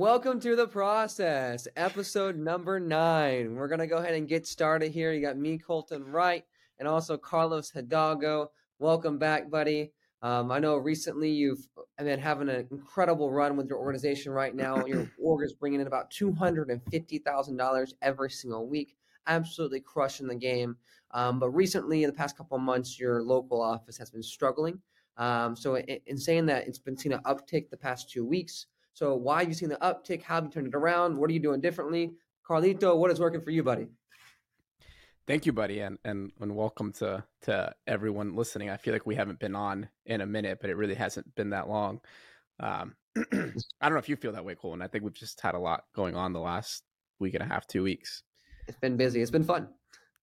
Welcome to the process, episode number nine. We're gonna go ahead and get started here. You got me, Colten Wright, and also Carlos Hidalgo. Welcome back, buddy. Um, I know recently you've been having an incredible run with your organization right now. Your org is bringing in about two hundred and fifty thousand dollars every single week. Absolutely crushing the game. Um, but recently, in the past couple of months, your local office has been struggling. Um, so, in, in saying that, it's been seen an uptick the past two weeks. So why have you seen the uptick? How have you turned it around? What are you doing differently? Carlito, what is working for you, buddy? Thank you, buddy, and, and and welcome to to everyone listening. I feel like we haven't been on in a minute, but it really hasn't been that long. Um, I don't know if you feel that way, Colin. I think we've just had a lot going on the last week and a half, two weeks. It's been busy. It's been fun.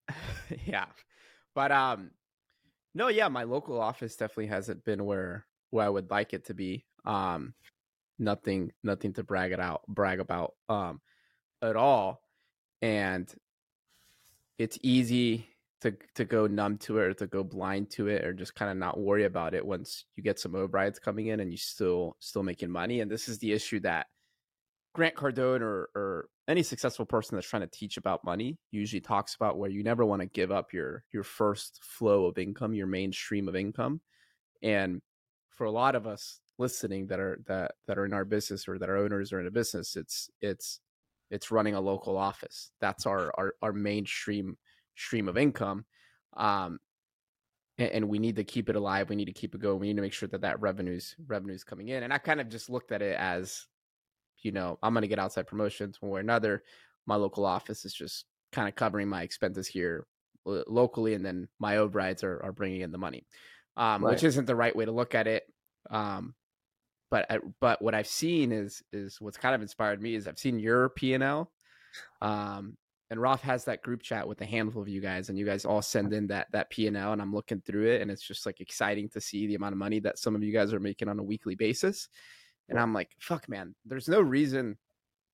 yeah, but um, no, yeah, my local office definitely hasn't been where where I would like it to be. Um, nothing nothing to brag it out brag about um at all and it's easy to to go numb to it or to go blind to it or just kind of not worry about it once you get some overrides coming in and you still still making money and this is the issue that grant cardone or or any successful person that's trying to teach about money usually talks about where you never want to give up your your first flow of income your main stream of income and for a lot of us listening that are that that are in our business or that are owners or in a business it's it's it's running a local office. That's our our, our mainstream stream of income um and, and, we need to keep it alive. We need to keep it going. We need to make sure that that revenues revenues coming in. And i kind of just looked at it as you know i'm going to get outside promotions one way or another. My local office is just kind of covering my expenses here locally and then my overrides are, are bringing in the money um, right. which isn't the right way to look at it um, but I, but what I've seen is is what's kind of inspired me is I've seen your P and L, um, and Roth has that group chat with a handful of you guys, and you guys all send in that that P and L, and I'm looking through it, and it's just like exciting to see the amount of money that some of you guys are making on a weekly basis, and I'm like, fuck, man, there's no reason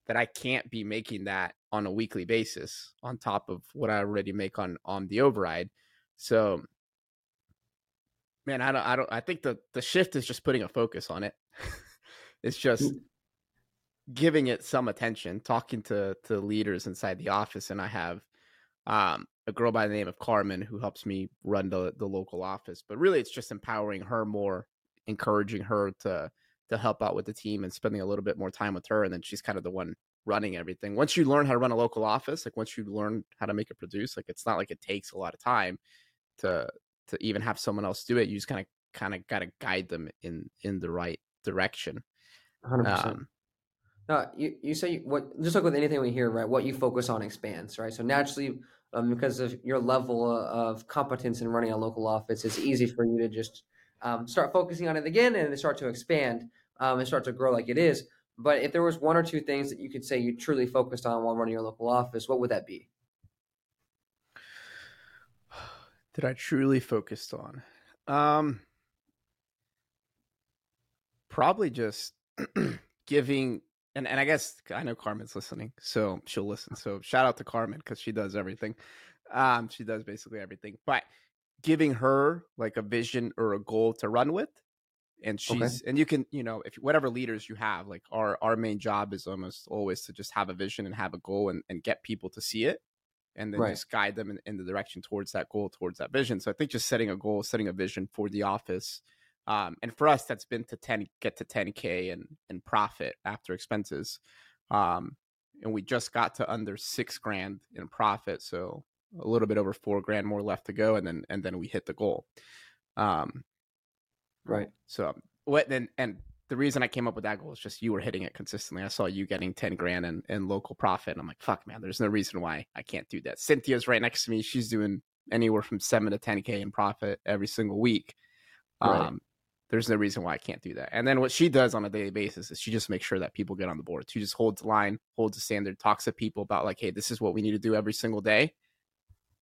that I can't be making that on a weekly basis on top of what I already make on on the override. So man, I don't, I don't, I think the the shift is just putting a focus on it. it's just mm. giving it some attention, talking to to leaders inside the office, and I have um, a girl by the name of Carmen who helps me run the the local office. But really, it's just empowering her more, encouraging her to to help out with the team and spending a little bit more time with her, and then she's kind of the one running everything. Once you learn how to run a local office, like once you learn how to make it produce, like it's not like it takes a lot of time to to even have someone else do it. You just kind of kind of got to guide them in in the right direction. Hundred um, percent. No, you you say what just like with anything we hear, right? What you focus on expands, right? So naturally, um, because of your level of competence in running a local office, it's easy for you to just um, start focusing on it again and start to expand um, and start to grow like it is. But if there was one or two things that you could say you truly focused on while running your local office, what would that be? That I truly focused on? Um, probably just giving, and, and I guess I know Carmen's listening, so she'll listen. So shout out to Carmen because she does everything. Um, she does basically everything, but giving her like a vision or a goal to run with. And she's, okay. and you can, you know, if whatever leaders you have, like our, our main job is almost always to just have a vision and have a goal and, and get people to see it and then right. just guide them in, in, the direction towards that goal, towards that vision. So I think just setting a goal, setting a vision for the office, um, and for us, that's been to ten get to ten k and and profit after expenses, um, and we just got to under six grand in profit, so a little bit over four grand more left to go, and then and then we hit the goal. Um, right. So what then and the reason I came up with that goal is just you were hitting it consistently. I saw you getting 10 grand in, in local profit. And I'm like, fuck, man, there's no reason why I can't do that. Cynthia's right next to me. She's doing anywhere from seven to 10K in profit every single week. Right. Um, there's no reason why I can't do that. And then what she does on a daily basis is she just makes sure that people get on the board. She just holds the line, holds the standard, talks to people about like, hey, this is what we need to do every single day.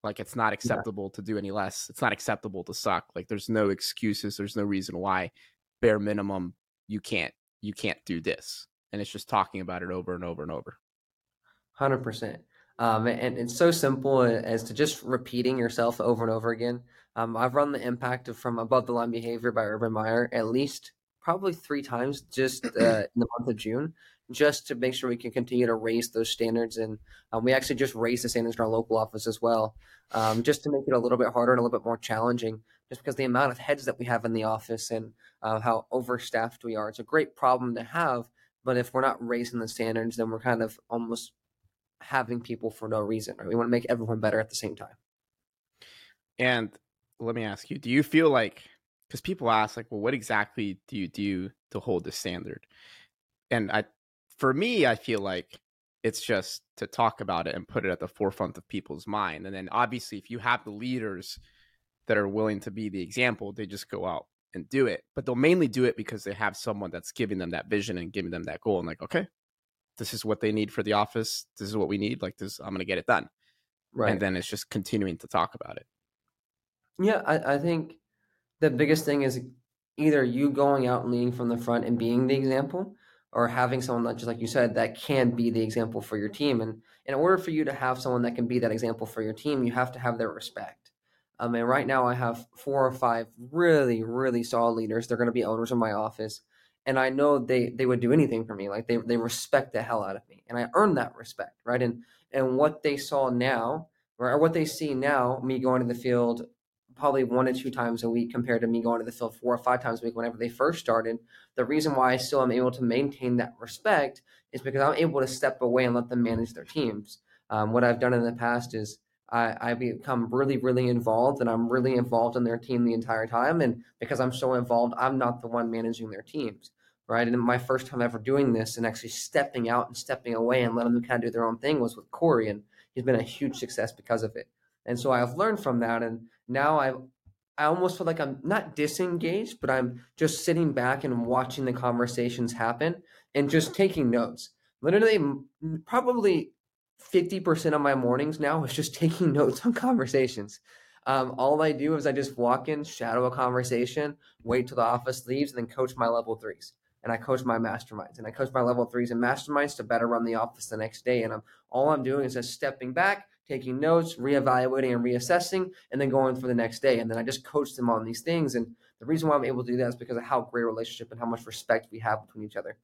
Like it's not acceptable yeah. to do any less. It's not acceptable to suck. Like there's no excuses. There's no reason why. Bare minimum you can't you can't do this and it's just talking about it over and over and over. 100% um, and it's so simple as to just repeating yourself over and over again. Um, i've run the impact of from above the line behavior by urban meyer at least probably three times just uh, in the month of june just to make sure we can continue to raise those standards. And um, we actually just raised the standards in our local office as well, um, just to make it a little bit harder and a little bit more challenging, just because the amount of heads that we have in the office and uh, how overstaffed we are. It's a great problem to have, but if we're not raising the standards, then we're kind of almost having people for no reason. Right? We want to make everyone better at the same time. And let me ask you: Do you feel like because people ask like, well, what exactly do you do to hold the standard? And I, for me, I feel like it's just to talk about it and put it at the forefront of people's mind. And then obviously, if you have the leaders that are willing to be the example, they just go out and do it. But they'll mainly do it because they have someone that's giving them that vision and giving them that goal. And like, okay, this is what they need for the office. This is what we need. Like this, I'm going to get it done. Right. And then it's just continuing to talk about it. Yeah, I, I think the biggest thing is either you going out and leading from the front and being the example, or having someone that just like you said that can be the example for your team. And in order for you to have someone that can be that example for your team, you have to have their respect. Um, and right now, I have four or five really, really solid leaders. They're going to be owners of my office, and I know they they would do anything for me. Like they they respect the hell out of me, and I earned that respect, right? And and what they saw now, or what they see now, me going to the field probably one or two times a week compared to me going to the field four or five times a week whenever they first started. The reason why I still am able to maintain that respect is because I'm able to step away and let them manage their teams. Um, what I've done in the past is I, I become really, really involved and I'm really involved in their team the entire time. And because I'm so involved, I'm not the one managing their teams. Right. And my first time ever doing this and actually stepping out and stepping away and letting them kind of do their own thing was with Corey. And he's been a huge success because of it. And so I've learned from that. And now I I almost feel like I'm not disengaged, but I'm just sitting back and watching the conversations happen and just taking notes. Literally, probably 50% of my mornings now is just taking notes on conversations. Um, all I do is I just walk in, shadow a conversation, wait till the office leaves, and then coach my level threes. And I coach my masterminds, and I coach my level threes and masterminds to better run the office the next day. And I'm all I'm doing is just stepping back, taking notes, reevaluating and reassessing, and then going for the next day. And then I just coach them on these things. And the reason why I'm able to do that is because of how great relationship and how much respect we have between each other.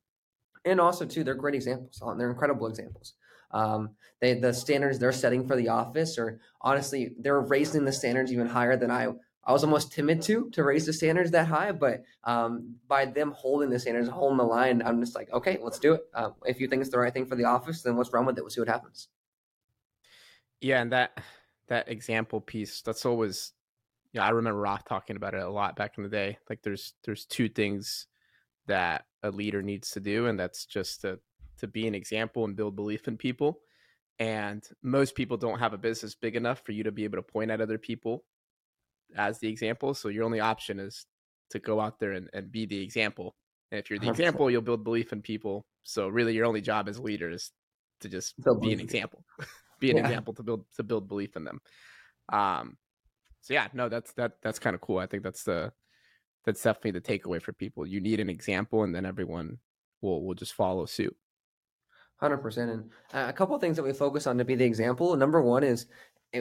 And also, too, they're great examples. They're incredible examples. Um, they the standards they're setting for the office, or honestly, they're raising the standards even higher than I. I was almost timid to to raise the standards that high, but um, by them holding the standards, holding the line, I'm just like, okay, let's do it. Uh, if you think it's the right thing for the office, then let's run with it. We'll see what happens. Yeah, and that that example piece, that's always yeah, I remember Roth talking about it a lot back in the day. Like there's there's two things that a leader needs to do, and that's just to to be an example and build belief in people. And most people don't have a business big enough for you to be able to point at other people as the example. So your only option is to go out there and, and be the example. And if you're the 100%. example, you'll build belief in people. So really your only job as a leader is to just be an example. be an yeah. example to build to build belief in them. Um, so yeah, no, that's that that's kind of cool. I think that's the that's definitely the takeaway for people. You need an example, and then everyone will will just follow suit. Hundred percent. And a couple of things that we focus on to be the example. Number one is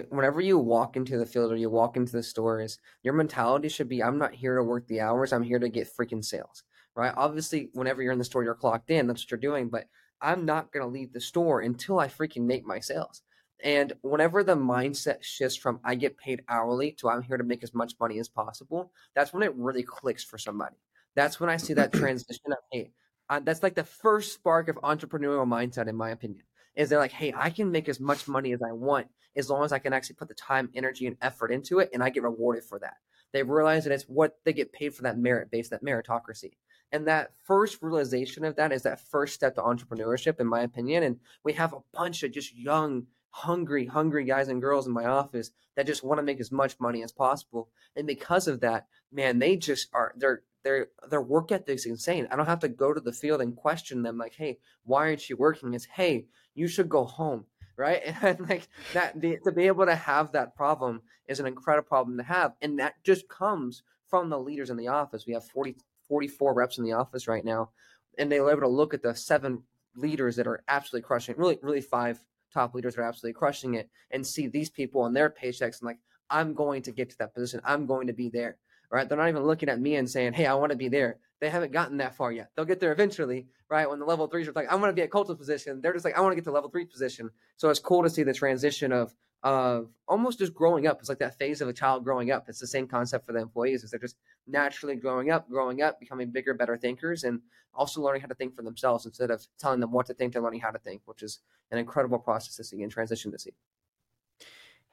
whenever you walk into the field or you walk into the stores, your mentality should be: I'm not here to work the hours. I'm here to get freaking sales. Right? Obviously, whenever you're in the store, you're clocked in. That's what you're doing. But I'm not going to leave the store until I freaking make my sales. And whenever the mindset shifts from I get paid hourly to I'm here to make as much money as possible, that's when it really clicks for somebody. That's when I see that transition of, hey, uh, that's like the first spark of entrepreneurial mindset, in my opinion. Is they're like, hey, I can make as much money as I want as long as I can actually put the time, energy, and effort into it, and I get rewarded for that. They realize that it's what they get paid for that merit based, that meritocracy. And that first realization of that is that first step to entrepreneurship, in my opinion. And we have a bunch of just young, hungry, hungry guys and girls in my office that just want to make as much money as possible. And because of that, man, they just are their their their work ethic is insane. I don't have to go to the field and question them like, hey, why aren't you working? It's hey, you should go home. Right. And like that the, to be able to have that problem is an incredible problem to have. And that just comes from the leaders in the office. We have 40, 44 reps in the office right now. And they were able to look at the seven leaders that are absolutely crushing, really, really five top leaders are absolutely crushing it and see these people and their paychecks and like, I'm going to get to that position. I'm going to be there. Right? They're not even looking at me and saying, "Hey, I want to be there." They haven't gotten that far yet. They'll get there eventually, right? When the level threes are like, "I want to be at Colten's position," they're just like, "I want to get to level three position." So it's cool to see the transition of of almost just growing up. It's like that phase of a child growing up. It's the same concept for the employees. Is they're just naturally growing up, growing up, becoming bigger, better thinkers, and also learning how to think for themselves instead of telling them what to think. They're learning how to think, which is an incredible process to see and transition to see.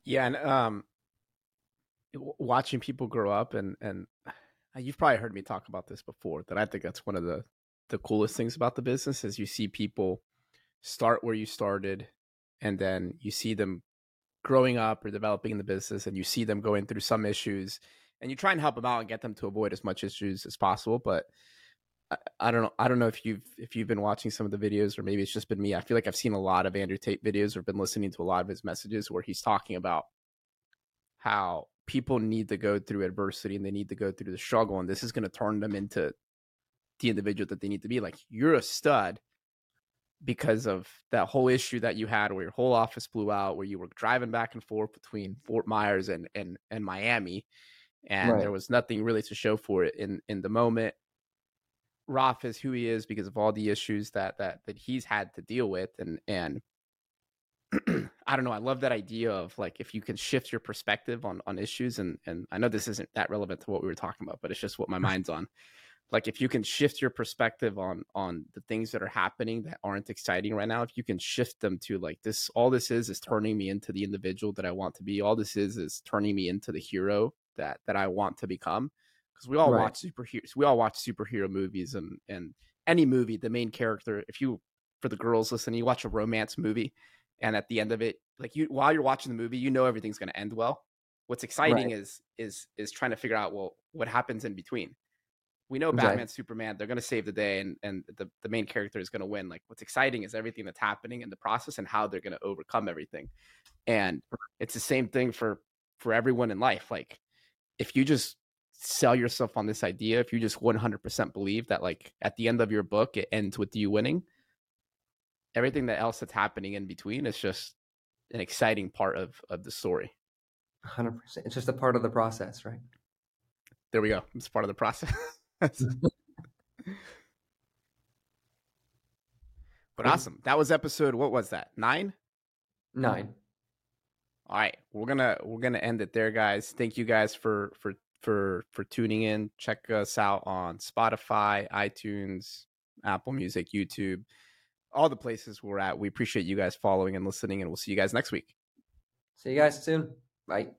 Yeah, and um, watching people grow up and and uh, you've probably heard me talk about this before that I think that's one of the the coolest things about the business is you see people start where you started and then you see them growing up or developing in the business and you see them going through some issues and you try and help them out and get them to avoid as much issues as possible but I, I don't know i don't know if you've if you've been watching some of the videos or maybe it's just been me i feel like i've seen a lot of andrew tate videos or been listening to a lot of his messages where he's talking about how people need to go through adversity and they need to go through the struggle and this is going to turn them into the individual that they need to be like you're a stud because of that whole issue that you had where your whole office blew out where you were driving back and forth between Fort Myers and and, and Miami and right. there was nothing really to show for it in in the moment Roth is who he is because of all the issues that that that he's had to deal with and and I don't know. I love that idea of like if you can shift your perspective on on issues and and I know this isn't that relevant to what we were talking about, but it's just what my mind's on. Like if you can shift your perspective on on the things that are happening that aren't exciting right now, if you can shift them to like this all this is is turning me into the individual that I want to be. All this is is turning me into the hero that that I want to become. Because we all right. watch superheroes. We all watch superhero movies and and any movie, the main character, if you for the girls listening, you watch a romance movie and at the end of it like you while you're watching the movie you know everything's going to end well. What's exciting right. is is is trying to figure out well what happens in between. We know batman right. superman they're going to save the day and and the, the main character is going to win. Like what's exciting is everything that's happening in the process and how they're going to overcome everything. And it's the same thing for for everyone in life. Like if you just sell yourself on this idea if you just 100% believe that like at the end of your book it ends with you winning everything that else that's happening in between is just an exciting part of of the story. Hundred percent. It's just a part of the process, right? There we go. It's part of the process. but awesome. That was episode. What was that? Nine. Nine. All right, we're gonna we're gonna end it there, guys. Thank you guys for for for for tuning in. Check us out on Spotify, iTunes, Apple Music, YouTube all the places we're at. We appreciate you guys following and listening, and we'll see you guys next week. See you guys soon. Bye.